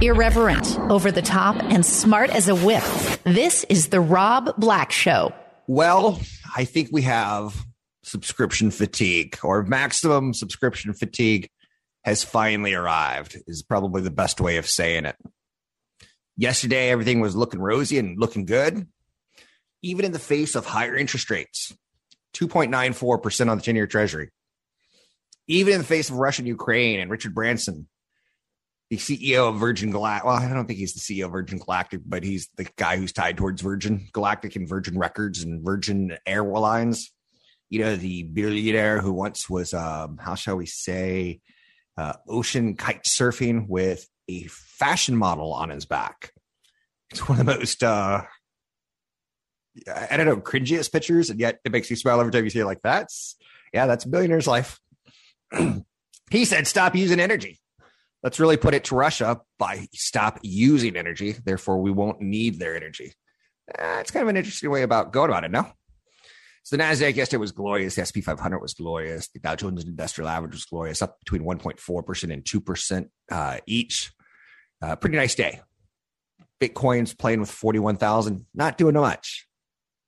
Irreverent, over the top, and smart as a whip. This is The Rob Black Show. Well, I think we have subscription fatigue or maximum subscription fatigue has finally arrived, is probably the best way of saying it. Yesterday, everything was looking rosy and looking good, even in the face of higher interest rates 2.94% on the 10 year treasury. Even in the face of Russia and Ukraine and Richard Branson the CEO of Virgin Galactic. Well, I don't think he's the CEO of Virgin Galactic, but he's the guy who's tied towards Virgin Galactic and Virgin Records and Virgin Airlines. You know, the billionaire who once was, um, how shall we say, uh, ocean kite surfing with a fashion model on his back. It's one of the most, uh, I don't know, cringiest pictures, and yet it makes you smile every time you see it. Like that's, yeah, that's a billionaire's life. he said, "Stop using energy." Let's really put it to Russia by stop using energy. Therefore, we won't need their energy. Uh, it's kind of an interesting way about going about it. No. So the Nasdaq yesterday was glorious. The SP 500 was glorious. The Dow Jones Industrial Average was glorious, up between 1.4% and 2% uh, each. Uh, pretty nice day. Bitcoin's playing with 41,000, not doing much.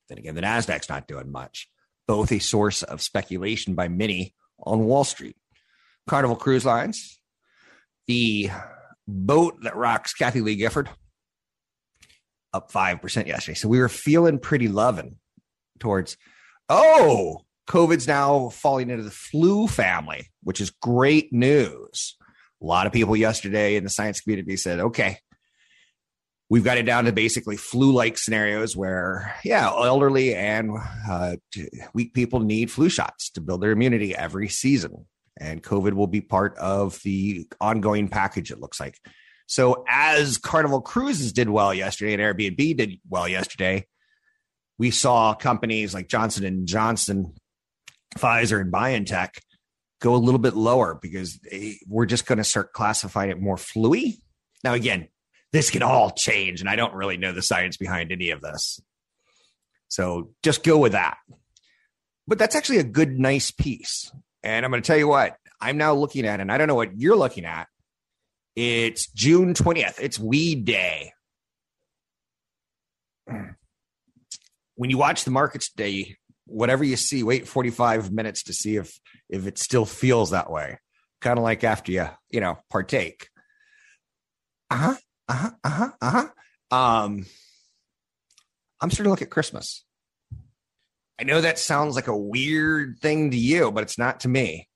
Then again, the Nasdaq's not doing much. Both a source of speculation by many on Wall Street. Carnival Cruise Lines the boat that rocks Kathie Lee Gifford up 5% yesterday. So we were feeling pretty loving towards, oh, COVID's now falling into the flu family, which is great news. A lot of people yesterday in the science community said, okay, we've got it down to basically flu like scenarios where, yeah, elderly and uh, weak people need flu shots to build their immunity every season and COVID will be part of the ongoing package, it looks like. So, as Carnival Cruises did well yesterday and Airbnb did well yesterday, we saw companies like Johnson and Johnson, Pfizer, and BioNTech go a little bit lower because they, we're just going to start classifying it more fluey. Now, again, this can all change, and I don't really know the science behind any of this. So just go with that. But that's actually a good, nice piece. And I'm going to tell you what, I'm now looking at, and I don't know what you're looking at. It's June 20th. It's Weed Day. When you watch the markets today, whatever you see, wait 45 minutes to see if if it still feels that way. Kind of like after you, you know, partake. Uh-huh. Uh-huh. Uh-huh. Uh-huh. Um, I'm starting to look at Christmas. I know that sounds like a weird thing to you, but it's not to me.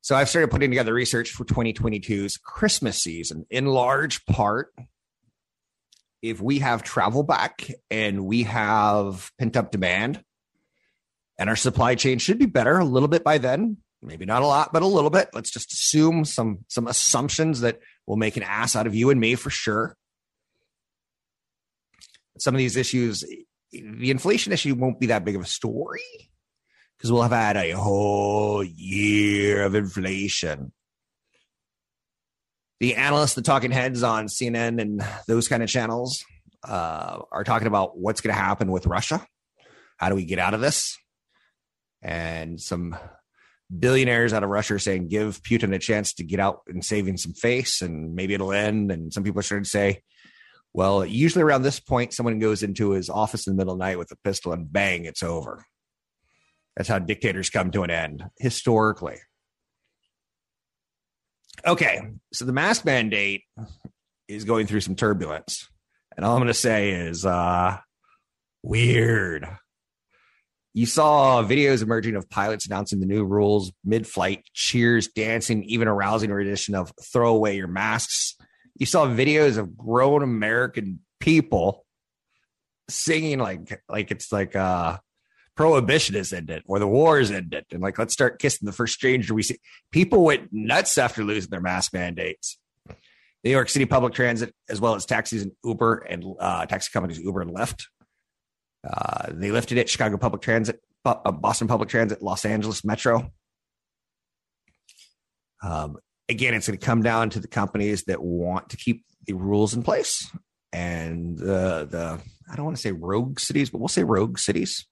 So I've started putting together research for 2022's Christmas season in large part. If we have travel back and we have pent up demand, and our supply chain should be better a little bit by then, maybe not a lot, but a little bit. Let's just assume some some assumptions that will make an ass out of you and me for sure. Some of these issues the inflation issue won't be that big of a story because we'll have had a whole year of inflation. The analysts, the talking heads on CNN and those kind of channels uh, are talking about what's going to happen with Russia. How do we get out of this? And some billionaires out of Russia are saying, give Putin a chance to get out and saving some face and maybe it'll end. And some people starting to say, well, usually around this point, someone goes into his office in the middle of the night with a pistol and bang, it's over. That's how dictators come to an end historically. Okay, so the mask mandate is going through some turbulence. And all I'm going to say is uh, weird. You saw videos emerging of pilots announcing the new rules mid flight, cheers, dancing, even a rousing rendition of throw away your masks you saw videos of grown American people singing like like it's like uh prohibition is ended or the war is ended and like let's start kissing the first stranger we see people went nuts after losing their mask mandates New York City public transit, as well as taxis and Uber and uh, taxi companies, Uber and Lyft. Uh, they lifted it. Chicago Public Transit, uh, Boston Public Transit, Los Angeles Metro. Um, again, it's going to come down to the companies that want to keep the rules in place and the the I don't want to say rogue cities, but we'll say rogue cities.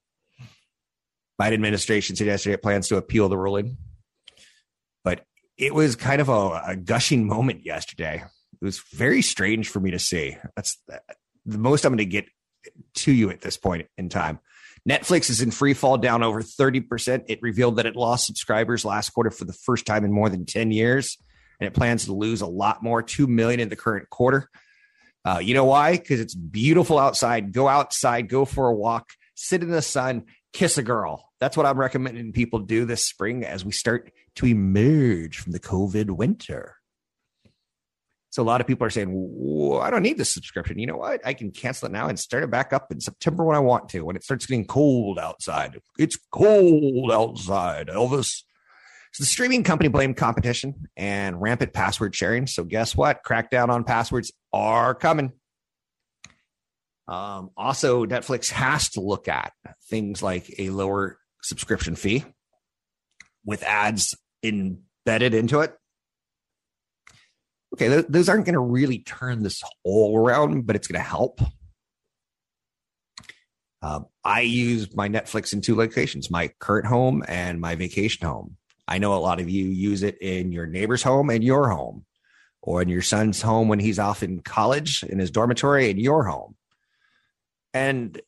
Biden administration said yesterday it plans to appeal the ruling, but it was kind of a, a gushing moment yesterday. It was very strange for me to see. That's the most I'm going to get to you at this point in time. Netflix is in free fall down over 30%. It revealed that it lost subscribers last quarter for the first time in more than 10 years, and it plans to lose a lot more, 2 million in the current quarter. Uh, you know why? Because it's beautiful outside. Go outside, go for a walk, sit in the sun, kiss a girl. That's what I'm recommending people do this spring as we start to emerge from the COVID winter. So a lot of people are saying, I don't need this subscription. You know what? I can cancel it now and start it back up in September when I want to, when it starts getting cold outside. It's cold outside, Elvis. So the streaming company blamed competition and rampant password sharing. So guess what? Crackdown on passwords are coming. Um, also, Netflix has to look at things like a lower subscription fee with ads embedded into it okay, th- those aren't going to really turn this all around, but it's going to help. Uh, I use my Netflix in two locations my current home and my vacation home. I know a lot of you use it in your neighbor's home and your home, or in your son's home when he's off in college in his dormitory in your home. And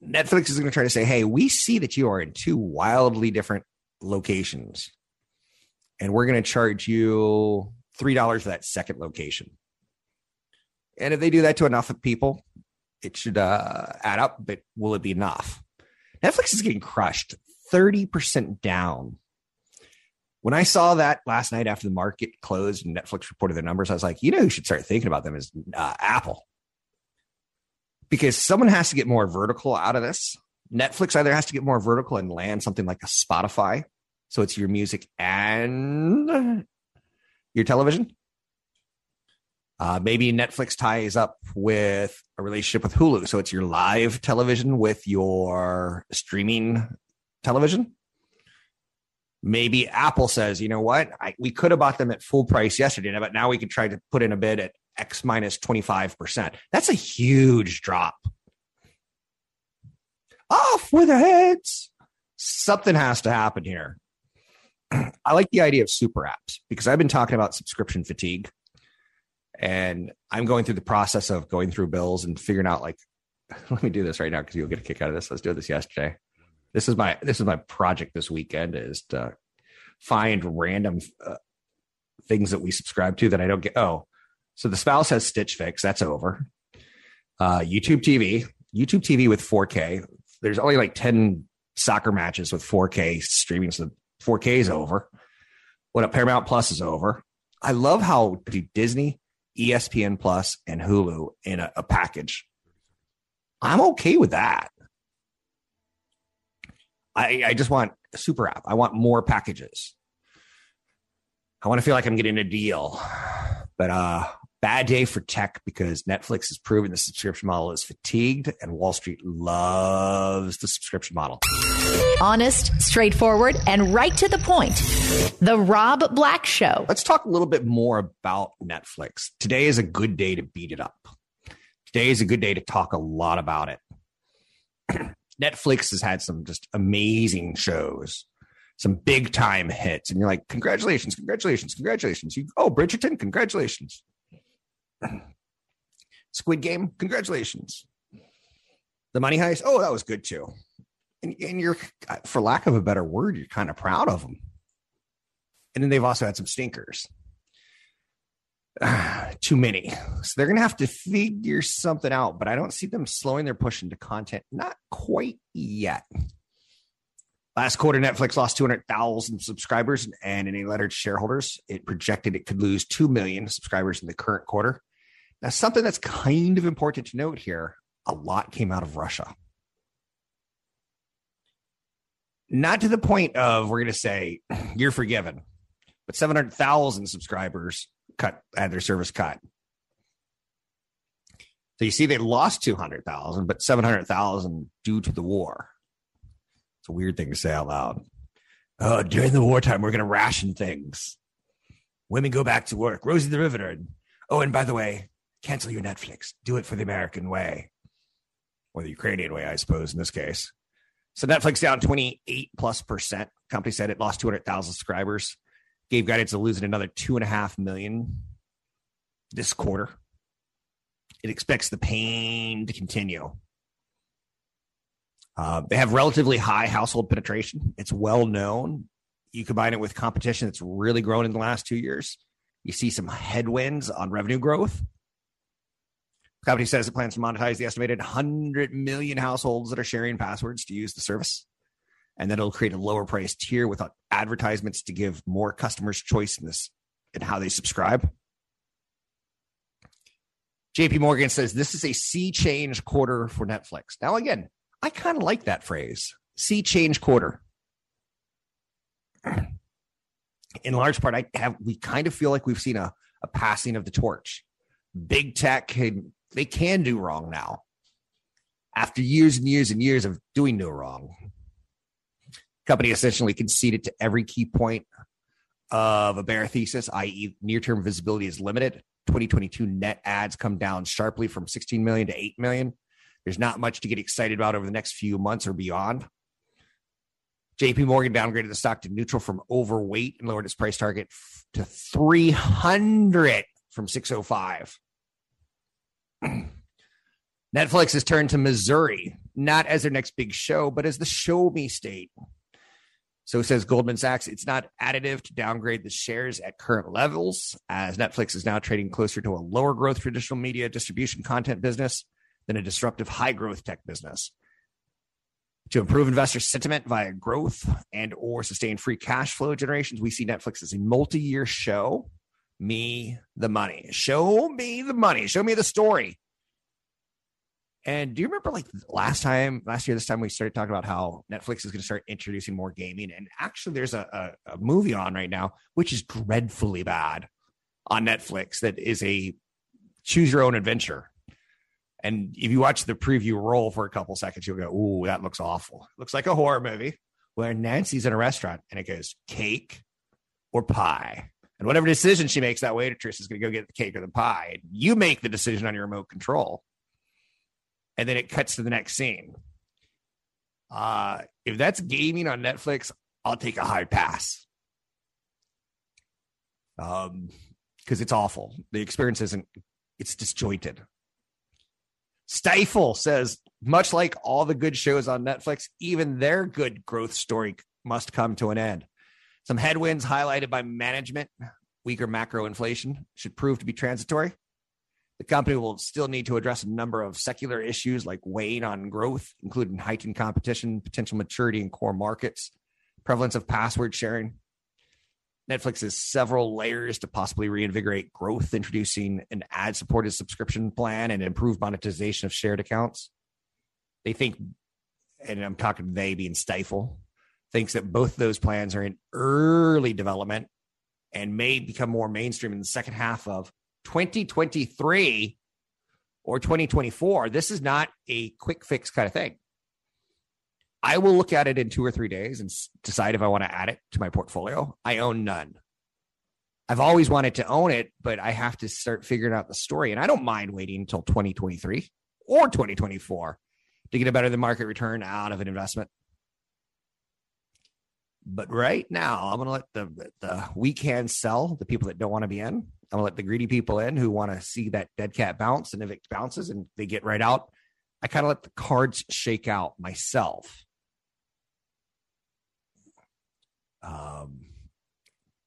Netflix is going to try to say, hey, we see that you are in two wildly different locations, and we're going to charge you $3 for that second location. And if they do that to enough people, it should uh, add up, but will it be enough? Netflix is getting crushed 30% down. When I saw that last night after the market closed and Netflix reported their numbers, I was like, you know, you should start thinking about them as uh, Apple. Because someone has to get more vertical out of this. Netflix either has to get more vertical and land something like a Spotify. So it's your music and your television. Uh, maybe Netflix ties up with a relationship with Hulu. So it's your live television with your streaming television. Maybe Apple says, you know what? I, we could have bought them at full price yesterday, but now we can try to put in a bid at X minus 25%. That's a huge drop. Off with the heads. Something has to happen here. I like the idea of super apps because I've been talking about subscription fatigue. And I'm going through the process of going through bills and figuring out like, let me do this right now because you'll get a kick out of this. Let's do this yesterday. This is my this is my project this weekend is to find random uh, things that we subscribe to that I don't get. Oh, so the spouse has Stitch Fix. That's over. Uh, YouTube TV, YouTube TV with 4K. There's only like 10 soccer matches with 4K streaming. So 4K is over. What a Paramount Plus is over. I love how Disney, ESPN Plus, and Hulu in a, a package. I'm okay with that. I, I just want a super app. I want more packages. I want to feel like I'm getting a deal. But uh bad day for tech because Netflix has proven the subscription model is fatigued and Wall Street loves the subscription model. Honest, straightforward, and right to the point. The Rob Black Show. Let's talk a little bit more about Netflix. Today is a good day to beat it up. Today is a good day to talk a lot about it. Netflix has had some just amazing shows some big time hits and you're like congratulations congratulations congratulations you oh bridgerton congratulations Squid Game, congratulations. The Money Heist, oh, that was good too. And, and you're, uh, for lack of a better word, you're kind of proud of them. And then they've also had some stinkers. too many. So they're going to have to figure something out, but I don't see them slowing their push into content. Not quite yet. Last quarter, Netflix lost 200,000 subscribers, and in a letter to shareholders, it projected it could lose 2 million subscribers in the current quarter. Now, something that's kind of important to note here a lot came out of Russia. Not to the point of we're going to say you're forgiven, but 700,000 subscribers cut had their service cut. So you see, they lost 200,000, but 700,000 due to the war. It's a weird thing to say out loud. Oh, during the wartime, we're going to ration things. Women go back to work. Rosie the Riveter. Oh, and by the way, cancel your Netflix. Do it for the American way or the Ukrainian way, I suppose, in this case. So Netflix down 28 plus percent. Company said it lost 200,000 subscribers, gave guidance of losing another two and a half million this quarter. It expects the pain to continue. Uh, they have relatively high household penetration. It's well known. You combine it with competition that's really grown in the last two years. You see some headwinds on revenue growth. The company says it plans to monetize the estimated 100 million households that are sharing passwords to use the service. And then it'll create a lower price tier without advertisements to give more customers choice in this and how they subscribe. JP Morgan says this is a sea change quarter for Netflix. Now, again, I kind of like that phrase sea change quarter. In large part, I have we kind of feel like we've seen a, a passing of the torch. Big tech can they can do wrong now. After years and years and years of doing no wrong. Company essentially conceded to every key point of a bear thesis, i.e., near-term visibility is limited 2022 net ads come down sharply from 16 million to 8 million. There's not much to get excited about over the next few months or beyond. JP Morgan downgraded the stock to neutral from overweight and lowered its price target to 300 from 605. Netflix has turned to Missouri, not as their next big show, but as the show me state. So says Goldman Sachs, it's not additive to downgrade the shares at current levels, as Netflix is now trading closer to a lower growth traditional media distribution content business than a disruptive high growth tech business. To improve investor sentiment via growth and or sustain free cash flow generations, we see Netflix as a multi-year show. Me the money. Show me the money. Show me the story. And do you remember like last time, last year, this time we started talking about how Netflix is going to start introducing more gaming? And actually, there's a, a, a, movie on right now, which is dreadfully bad on Netflix that is a choose your own adventure. And if you watch the preview roll for a couple seconds, you'll go, Ooh, that looks awful. Looks like a horror movie where Nancy's in a restaurant and it goes cake or pie. And whatever decision she makes, that waitress is going to go get the cake or the pie. You make the decision on your remote control and then it cuts to the next scene. Uh, if that's gaming on Netflix, I'll take a hard pass. Um, because it's awful. The experience isn't, it's disjointed. Stifel says, much like all the good shows on Netflix, even their good growth story must come to an end. Some headwinds highlighted by management, weaker macro inflation should prove to be transitory. The company will still need to address a number of secular issues like weighing on growth, including heightened competition, potential maturity in core markets, prevalence of password sharing. Netflix has several layers to possibly reinvigorate growth, introducing an ad supported subscription plan and improved monetization of shared accounts. They think, and I'm talking they being Stifel, thinks that both those plans are in early development and may become more mainstream in the second half of 2023 or 2024, this is not a quick fix kind of thing. I will look at it in two or three days and decide if I want to add it to my portfolio. I own none. I've always wanted to own it, but I have to start figuring out the story. And I don't mind waiting until 2023 or 2024 to get a better than market return out of an investment. But right now, I'm going to let the the weak hands sell, the people that don't want to be in. I'm to let the greedy people in who want to see that dead cat bounce. And if it bounces and they get right out, I kind of let the cards shake out myself. Um,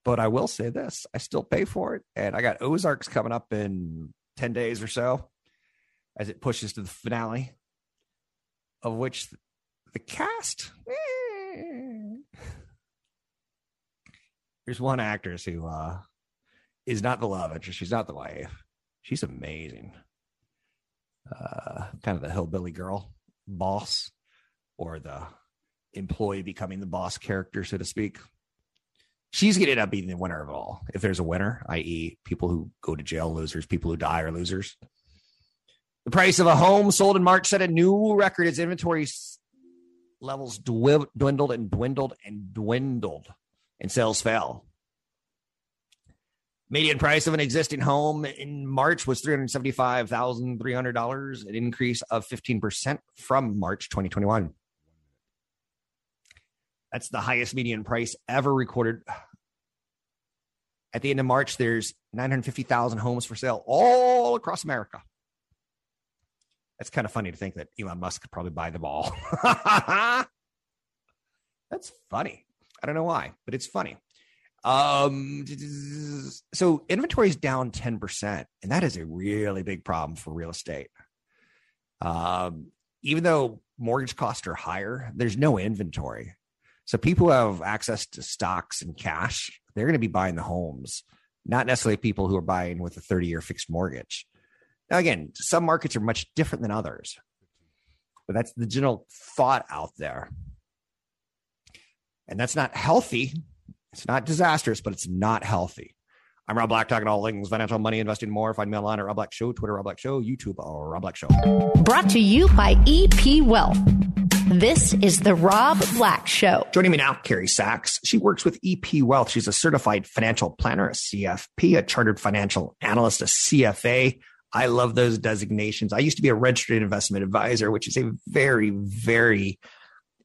but I will say this I still pay for it. And I got Ozarks coming up in 10 days or so as it pushes to the finale, of which the cast. Eh, there's one actress who uh, is not the love interest. She's not the wife. She's amazing. Uh, kind of the hillbilly girl boss or the employee becoming the boss character, so to speak. She's going to end up being the winner of all. If there's a winner, i.e., people who go to jail losers, people who die are losers. The price of a home sold in March set a new record as inventory levels dwindled and dwindled and dwindled and sales fell. Median price of an existing home in March was $375,300, an increase of 15% from March 2021. That's the highest median price ever recorded. At the end of March, there's 950,000 homes for sale all across America. That's kind of funny to think that Elon Musk could probably buy them all. That's funny. I don't know why, but it's funny. Um, so inventory is down 10%, and that is a really big problem for real estate. Um, even though mortgage costs are higher, there's no inventory. So people who have access to stocks and cash, they're going to be buying the homes, not necessarily people who are buying with a 30 year fixed mortgage. Now, again, some markets are much different than others, but that's the general thought out there. And that's not healthy. It's not disastrous, but it's not healthy. I'm Rob Black, talking all things financial, money, investing, more. Find me online at Rob Black Show, Twitter, Rob Black Show, YouTube, or Rob Black Show. Brought to you by EP Wealth. This is the Rob Black Show. Joining me now, Carrie Sachs. She works with EP Wealth. She's a certified financial planner, a CFP, a chartered financial analyst, a CFA. I love those designations. I used to be a registered investment advisor, which is a very, very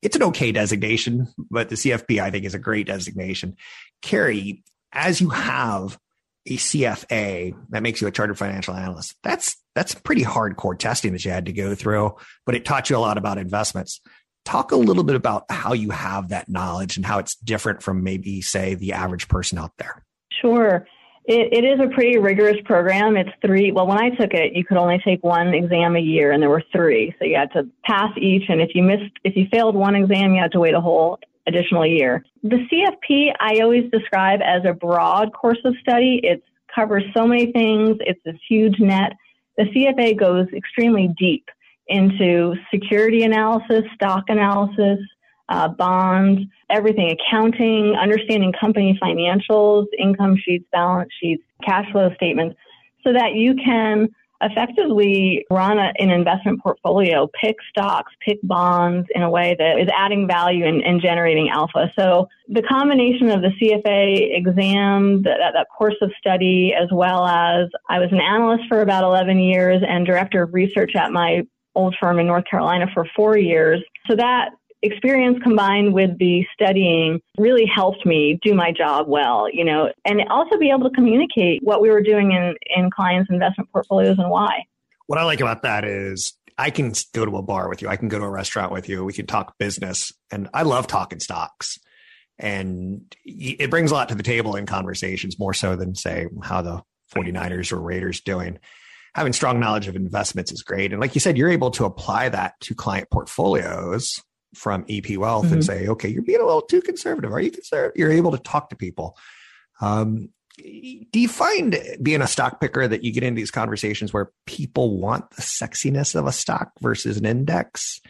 it's an okay designation, but the CFP I think is a great designation. Carrie, as you have a CFA that makes you a chartered financial analyst, that's that's pretty hardcore testing that you had to go through, but it taught you a lot about investments. Talk a little bit about how you have that knowledge and how it's different from maybe say the average person out there. Sure. It, it is a pretty rigorous program. It's three. Well, when I took it, you could only take one exam a year, and there were three. So you had to pass each, and if you missed, if you failed one exam, you had to wait a whole additional year. The CFP I always describe as a broad course of study. It covers so many things. It's this huge net. The CFA goes extremely deep into security analysis, stock analysis, uh, bonds, everything, accounting, understanding company financials, income sheets, balance sheets, cash flow statements, so that you can effectively run a, an investment portfolio, pick stocks, pick bonds in a way that is adding value and, and generating alpha. So the combination of the CFA exam, that, that course of study, as well as I was an analyst for about 11 years and director of research at my old firm in North Carolina for four years. So that experience combined with the studying really helped me do my job well, you know, and also be able to communicate what we were doing in, in clients' investment portfolios and why. What I like about that is I can go to a bar with you, I can go to a restaurant with you, we can talk business, and I love talking stocks. And it brings a lot to the table in conversations, more so than say how the 49ers or Raiders doing having strong knowledge of investments is great. And like you said, you're able to apply that to client portfolios from EP Wealth mm-hmm. and say, okay, you're being a little too conservative. Are you conservative? You're able to talk to people. Um, do you find being a stock picker that you get into these conversations where people want the sexiness of a stock versus an index?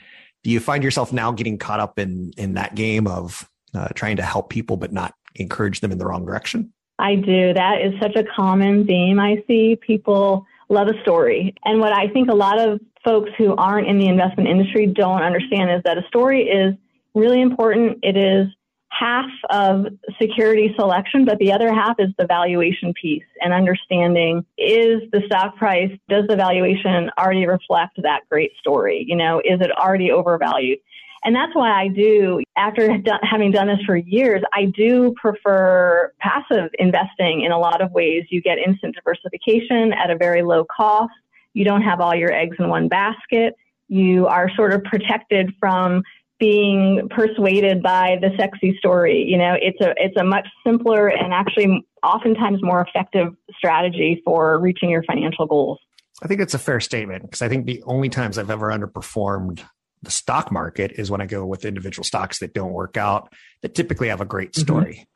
Do you find yourself now getting caught up in in that game of uh, trying to help people but not encourage them in the wrong direction? I do. That is such a common theme I see. People love a story. And what I think a lot of folks who aren't in the investment industry don't understand is that a story is really important. It is half of security selection, but the other half is the valuation piece and understanding is the stock price, does the valuation already reflect that great story? You know, is it already overvalued? And that's why I do, after having done this for years, I do prefer passive investing in a lot of ways. You get instant diversification at a very low cost. You don't have all your eggs in one basket. You are sort of protected from being persuaded by the sexy story. You know, it's a it's a much simpler and actually oftentimes more effective strategy for reaching your financial goals. I think it's a fair statement because I think the only times I've ever underperformed the stock market is when I go with individual stocks that don't work out that typically have a great mm-hmm. story.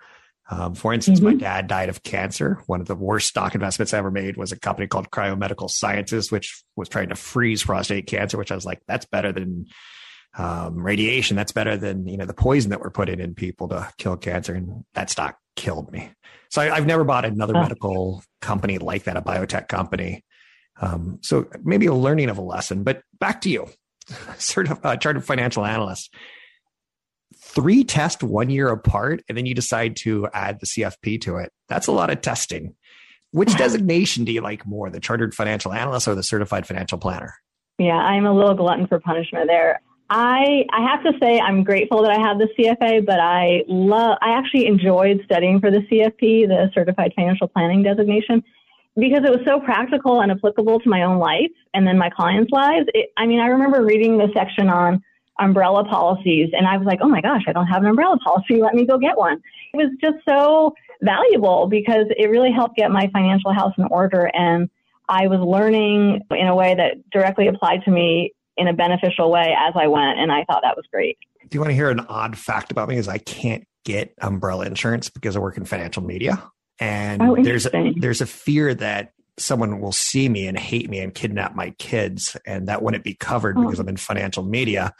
Um, for instance, mm-hmm. my dad died of cancer. One of the worst stock investments I ever made was a company called Cryomedical Sciences, which was trying to freeze prostate cancer, which I was like, that's better than um, radiation. That's better than, you know, the poison that we're putting in people to kill cancer. And that stock killed me. So I, have never bought another oh. medical company like that, a biotech company. Um, so maybe a learning of a lesson. But back to you, of uh, chartered financial analyst. Three tests one year apart, and then you decide to add the CFP to it. That's a lot of testing. Which designation do you like more, the chartered financial analyst or the certified financial planner? Yeah, I'm a little glutton for punishment there. I I have to say I'm grateful that I have the CFA, but I love I actually enjoyed studying for the CFP, the Certified Financial Planning designation, because it was so practical and applicable to my own life and then my clients' lives. It, I mean, I remember reading the section on umbrella policies, and I was like, oh my gosh, I don't have an umbrella policy. Let me go get one. It was just so valuable because it really helped get my financial house in order and I was learning in a way that directly applied to me in a beneficial way as I went. And I thought that was great. Do you want to hear an odd fact about me? Is I can't get umbrella insurance because I work in financial media. And oh, there's a, there's a fear that someone will see me and hate me and kidnap my kids, and that wouldn't be covered oh. because I'm in financial media.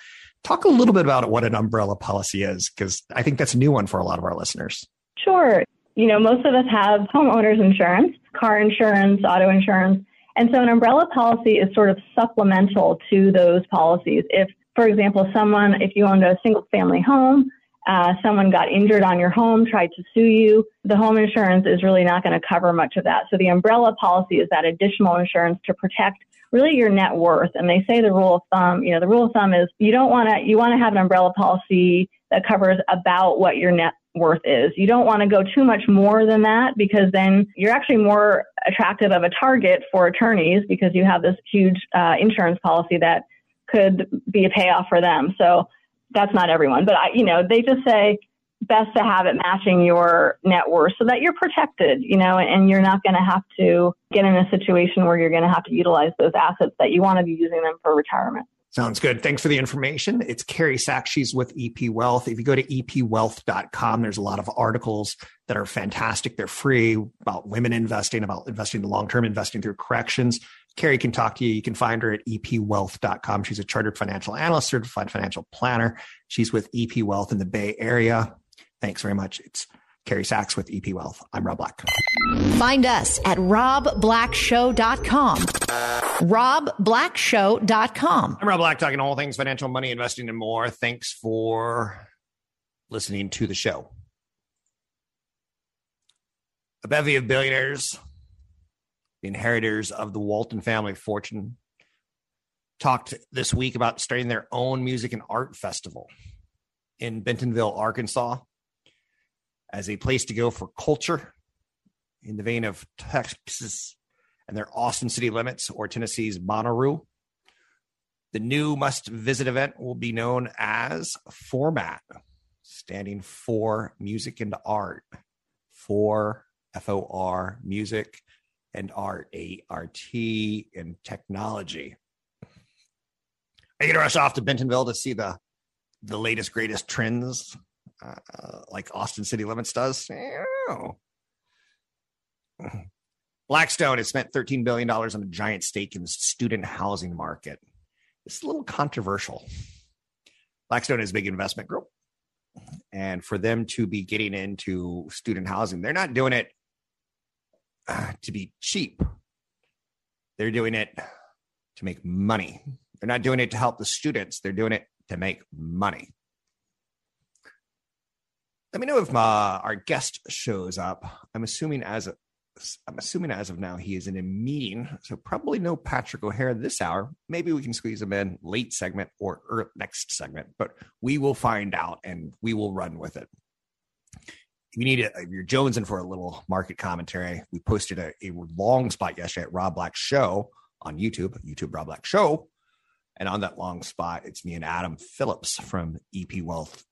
Talk a little bit about what an umbrella policy is, because I think that's a new one for a lot of our listeners. Sure. You know, most of us have homeowners insurance, car insurance, auto insurance. And so an umbrella policy is sort of supplemental to those policies. If, for example, someone, if you owned a single family home, uh, someone got injured on your home, tried to sue you, the home insurance is really not going to cover much of that. So the umbrella policy is that additional insurance to protect really your net worth. And they say the rule of thumb, you know, the rule of thumb is you don't want to, you want to have an umbrella policy that covers about what your net worth is. You don't want to go too much more than that because then you're actually more attractive of a target for attorneys because you have this huge uh, insurance policy that could be a payoff for them. So that's not everyone, but I, you know, they just say best to have it matching your net worth so that you're protected, you know, and you're not going to have to get in a situation where you're going to have to utilize those assets that you want to be using them for retirement. Sounds good. Thanks for the information. It's Carrie Sachs. She's with EP Wealth. If you go to epwealth.com, there's a lot of articles that are fantastic. They're free about women investing, about investing the long term, investing through corrections. Carrie can talk to you. You can find her at epwealth.com. She's a chartered financial analyst, certified financial planner. She's with EP Wealth in the Bay Area. Thanks very much. It's Carrie Sachs with EP Wealth. I'm Rob Black. Find us at robblackshow.com. robblackshow.com. I'm Rob Black, talking all things financial, money, investing, and more. Thanks for listening to the show. A bevy of billionaires, the inheritors of the Walton family fortune, talked this week about starting their own music and art festival in Bentonville, Arkansas as a place to go for culture in the vein of Texas and their Austin city limits or Tennessee's Bonnaroo. The new must visit event will be known as Format, standing for music and art. For F O R, music and art, A R T, and technology. I get to rush off to Bentonville to see the the latest, greatest trends uh, like Austin City Limits does. Blackstone has spent $13 billion on a giant stake in the student housing market. It's a little controversial. Blackstone is a big investment group. And for them to be getting into student housing, they're not doing it uh, to be cheap. They're doing it to make money. They're not doing it to help the students. They're doing it to make money. Let me know if my, our guest shows up. I'm assuming as I'm assuming as of now he is in a meeting, so probably no Patrick O'Hare this hour. Maybe we can squeeze him in late segment or next segment, but we will find out and we will run with it. You need it, you're jonesing for a little market commentary, we posted a, a long spot yesterday at Rob Black Show on YouTube, YouTube Rob Black Show. And on that long spot, it's me and Adam Phillips from EP Wealth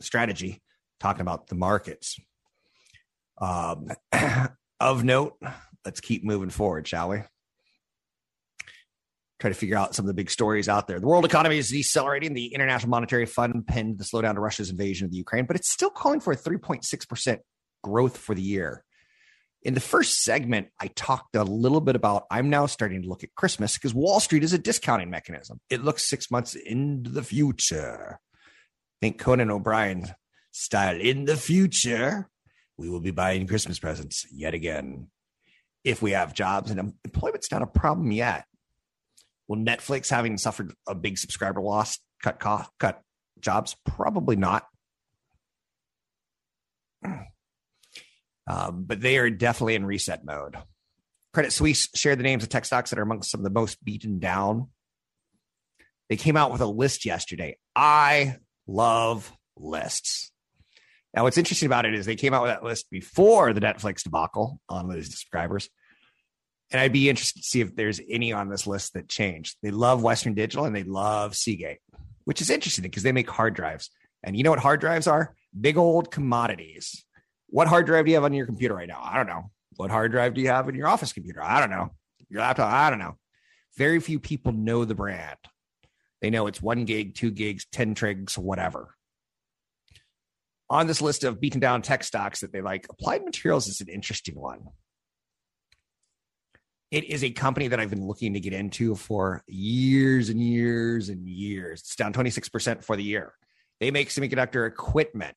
Strategy talking about the markets. Um, of note, let's keep moving forward, shall we? Try to figure out some of the big stories out there. The world economy is decelerating. The International Monetary Fund pinned the slowdown to Russia's invasion of the Ukraine, but it's still calling for a 3.6% growth for the year. In the first segment, I talked a little bit about I'm now starting to look at Christmas because Wall Street is a discounting mechanism. It looks six months into the future. Think Conan O'Brien style. In the future, we will be buying Christmas presents yet again. if we have jobs and employment's not a problem yet. Will Netflix, having suffered a big subscriber loss, cut cost, cut jobs? Probably not. Um, but they are definitely in reset mode. Credit Suisse shared the names of tech stocks that are amongst some of the most beaten down. They came out with a list yesterday. I love lists. Now, what's interesting about it is they came out with that list before the Netflix debacle on those subscribers. And I'd be interested to see if there's any on this list that changed. They love Western Digital and they love Seagate, which is interesting because they make hard drives. And you know what hard drives are? Big old commodities. What hard drive do you have on your computer right now? I don't know. What hard drive do you have in your office computer? I don't know. Your laptop? I don't know. Very few people know the brand. They know it's one gig, two gigs, 10 trigs, whatever. On this list of beaten down tech stocks that they like, Applied Materials is an interesting one. It is a company that I've been looking to get into for years and years and years. It's down 26% for the year. They make semiconductor equipment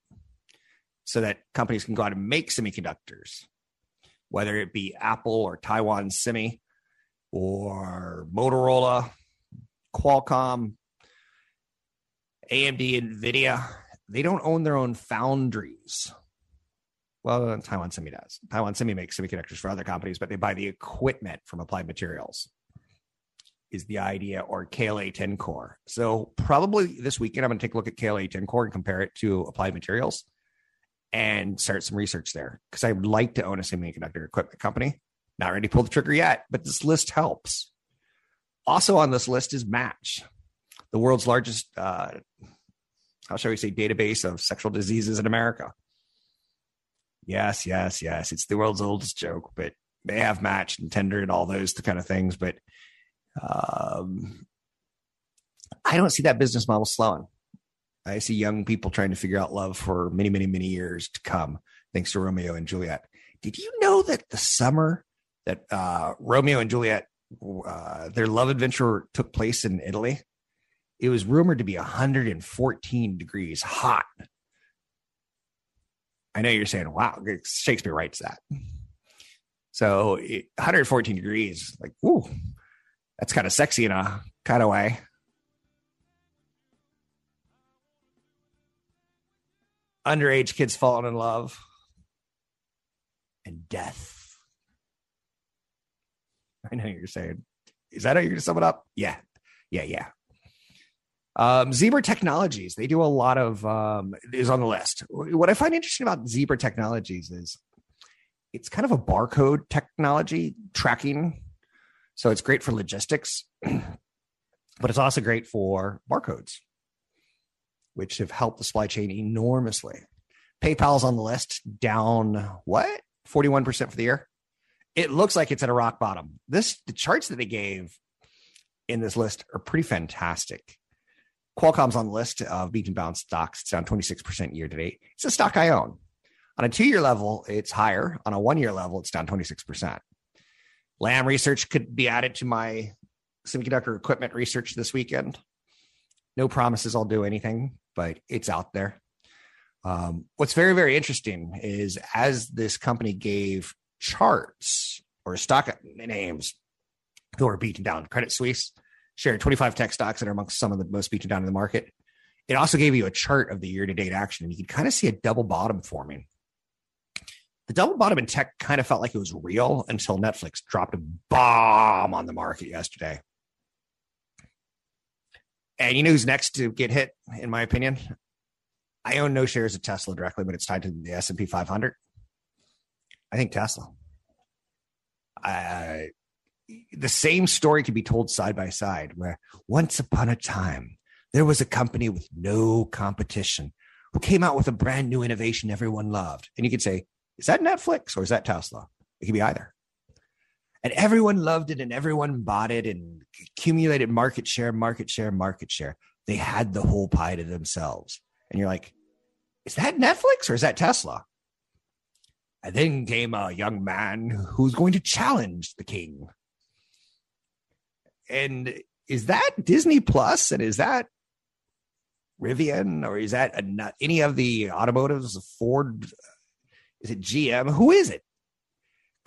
so that companies can go out and make semiconductors, whether it be Apple or Taiwan Semi or Motorola, Qualcomm, AMD, NVIDIA. They don't own their own foundries. Well, Taiwan Semi does. Taiwan Semi makes semiconductors for other companies, but they buy the equipment from Applied Materials. Is the idea or KLA-Tencor. So, probably this weekend, I'm going to take a look at KLA-Tencor and compare it to Applied Materials and start some research there because I would like to own a semiconductor equipment company. Not ready to pull the trigger yet, but this list helps. Also on this list is Match, the world's largest, uh, how shall we say, database of sexual diseases in America. Yes, yes, yes. It's the world's oldest joke, but they have Match and Tinder and all those kind of things. But um, I don't see that business model slowing. I see young people trying to figure out love for many, many, many years to come, thanks to Romeo and Juliet. Did you know that the summer that uh, Romeo and Juliet, uh, their love adventure took place in Italy? It was rumored to be 114 degrees hot. I know you're saying, wow, Shakespeare writes that. So it, 114 degrees, like, ooh, that's kind of sexy in a kind of way. underage kids falling in love, and death. I know you're saying, is that how you're going to sum it up? Yeah. Yeah. Yeah. Um, Zebra Technologies, they do a lot of, um, is on the list. What I find interesting about Zebra Technologies is it's kind of a barcode technology tracking. So it's great for logistics, but it's also great for barcodes which have helped the supply chain enormously. PayPal's on the list, down what? 41% for the year. It looks like it's at a rock bottom. This the charts that they gave in this list are pretty fantastic. Qualcomm's on the list of beaten bound stocks. It's down 26% year to date. It's a stock I own. On a two year level, it's higher. On a one year level, it's down 26%. Lam research could be added to my semiconductor equipment research this weekend. No promises I'll do anything, but it's out there. Um, what's very, very interesting is as this company gave charts or stock names who are beaten down, Credit Suisse shared 25 tech stocks that are amongst some of the most beaten down in the market. It also gave you a chart of the year to date action, and you could kind of see a double bottom forming. The double bottom in tech kind of felt like it was real until Netflix dropped a bomb on the market yesterday. And you know who's next to get hit, in my opinion? I own no shares of Tesla directly, but it's tied to the S and P 500. I think Tesla. Uh, the same story can be told side by side. Where once upon a time there was a company with no competition who came out with a brand new innovation everyone loved, and you could say, is that Netflix or is that Tesla? It could be either and everyone loved it and everyone bought it and accumulated market share, market share, market share. They had the whole pie to themselves. And you're like, is that Netflix or is that Tesla? And then came a young man who's going to challenge the king. And is that Disney Plus? And is that Rivian? Or is that any of the automotives? Ford? Uh, is it GM? Who is it?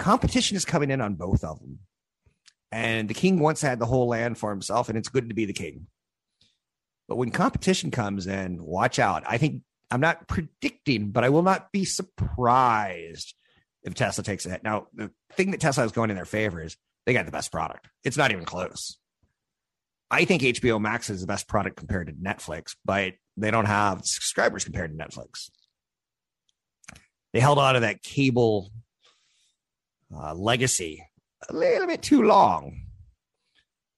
competition is coming in on both of them. And the king once had the whole land for himself, and it's good to be the king. But when competition comes in, watch out. I think I'm not predicting, but I will not be surprised if Tesla takes it. Now, the thing that Tesla is going in their favor is they got the best product. It's not even close. I think HBO Max is the best product compared to Netflix, but they don't have subscribers compared to Netflix. They held on to that cable uh, legacy a little bit too long.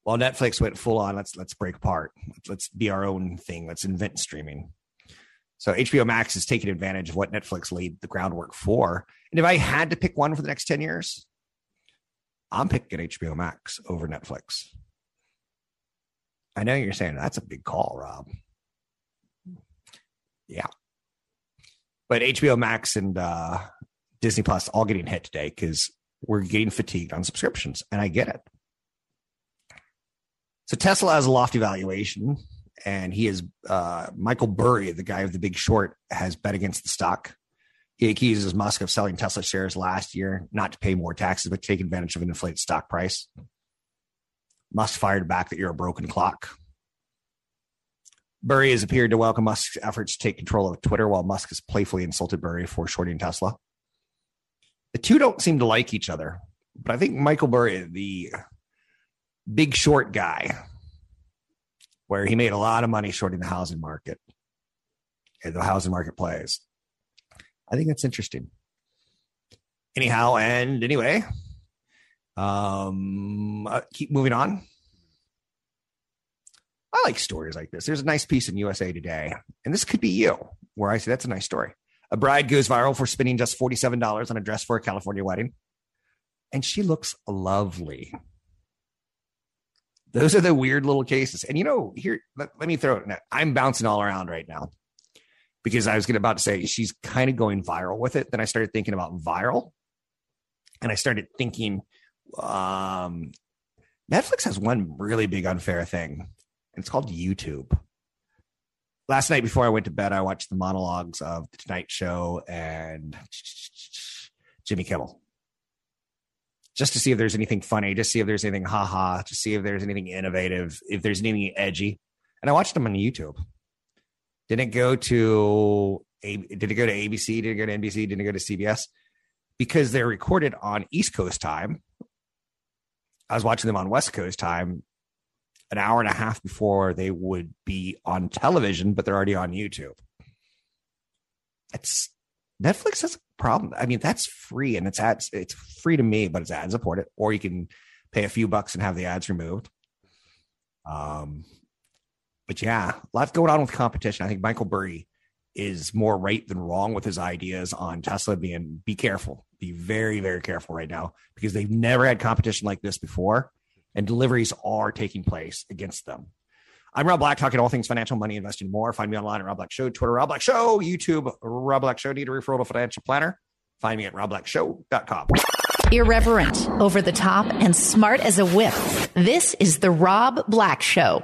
While Netflix went full on, let's let's break apart. Let's be our own thing. Let's invent streaming. So HBO Max is taking advantage of what Netflix laid the groundwork for. And if I had to pick one for the next 10 years, I'm picking HBO Max over Netflix. I know you're saying that's a big call, Rob. Yeah. But HBO Max and uh, Disney Plus all getting hit today because we're getting fatigued on subscriptions, and I get it. So Tesla has a lofty valuation, and he is uh, Michael Burry, the guy of The Big Short, has bet against the stock. He accuses Musk of selling Tesla shares last year, not to pay more taxes, but take advantage of an inflated stock price. Musk fired back that you're a broken clock. Burry has appeared to welcome Musk's efforts to take control of Twitter, while Musk has playfully insulted Burry for shorting Tesla. The two don't seem to like each other, but I think Michael Burry, the big short guy, where he made a lot of money shorting the housing market and the housing market plays. I think that's interesting. Anyhow, and anyway, um, uh, keep moving on. I like stories like this. There's a nice piece in USA Today, and this could be you, where I say that's a nice story. A bride goes viral for spending just $47 on a dress for a California wedding, and she looks lovely. Those are the weird little cases. And you know, here, let, let me throw it. I'm bouncing all around right now because I was going about to say she's kind of going viral with it. Then I started thinking about viral, and I started thinking, um, Netflix has one really big unfair thing. And it's called YouTube. Last night before I went to bed, I watched the monologues of the Tonight Show and Jimmy Kimmel. Just to see if there's anything funny, just see if there's anything haha, to see if there's anything innovative, if there's anything edgy. And I watched them on YouTube. Didn't go to a did it go to ABC? Did it go to NBC? Did it go to CBS? Because they're recorded on East Coast time. I was watching them on West Coast time an hour and a half before they would be on television, but they're already on YouTube. It's Netflix has a problem. I mean, that's free and it's ads. It's free to me, but it's ad supported, or you can pay a few bucks and have the ads removed. Um, but yeah, lots going on with competition. I think Michael Burry is more right than wrong with his ideas on Tesla being be careful, be very, very careful right now because they've never had competition like this before, and deliveries are taking place against them. I'm Rob Black, talking all things financial, money, investing, more. Find me online at Rob Black Show, Twitter, Rob Black Show, YouTube, Rob Black Show. Need a referral to financial planner? Find me at robblackshow.com. Irreverent, over the top, and smart as a whip. This is the Rob Black Show.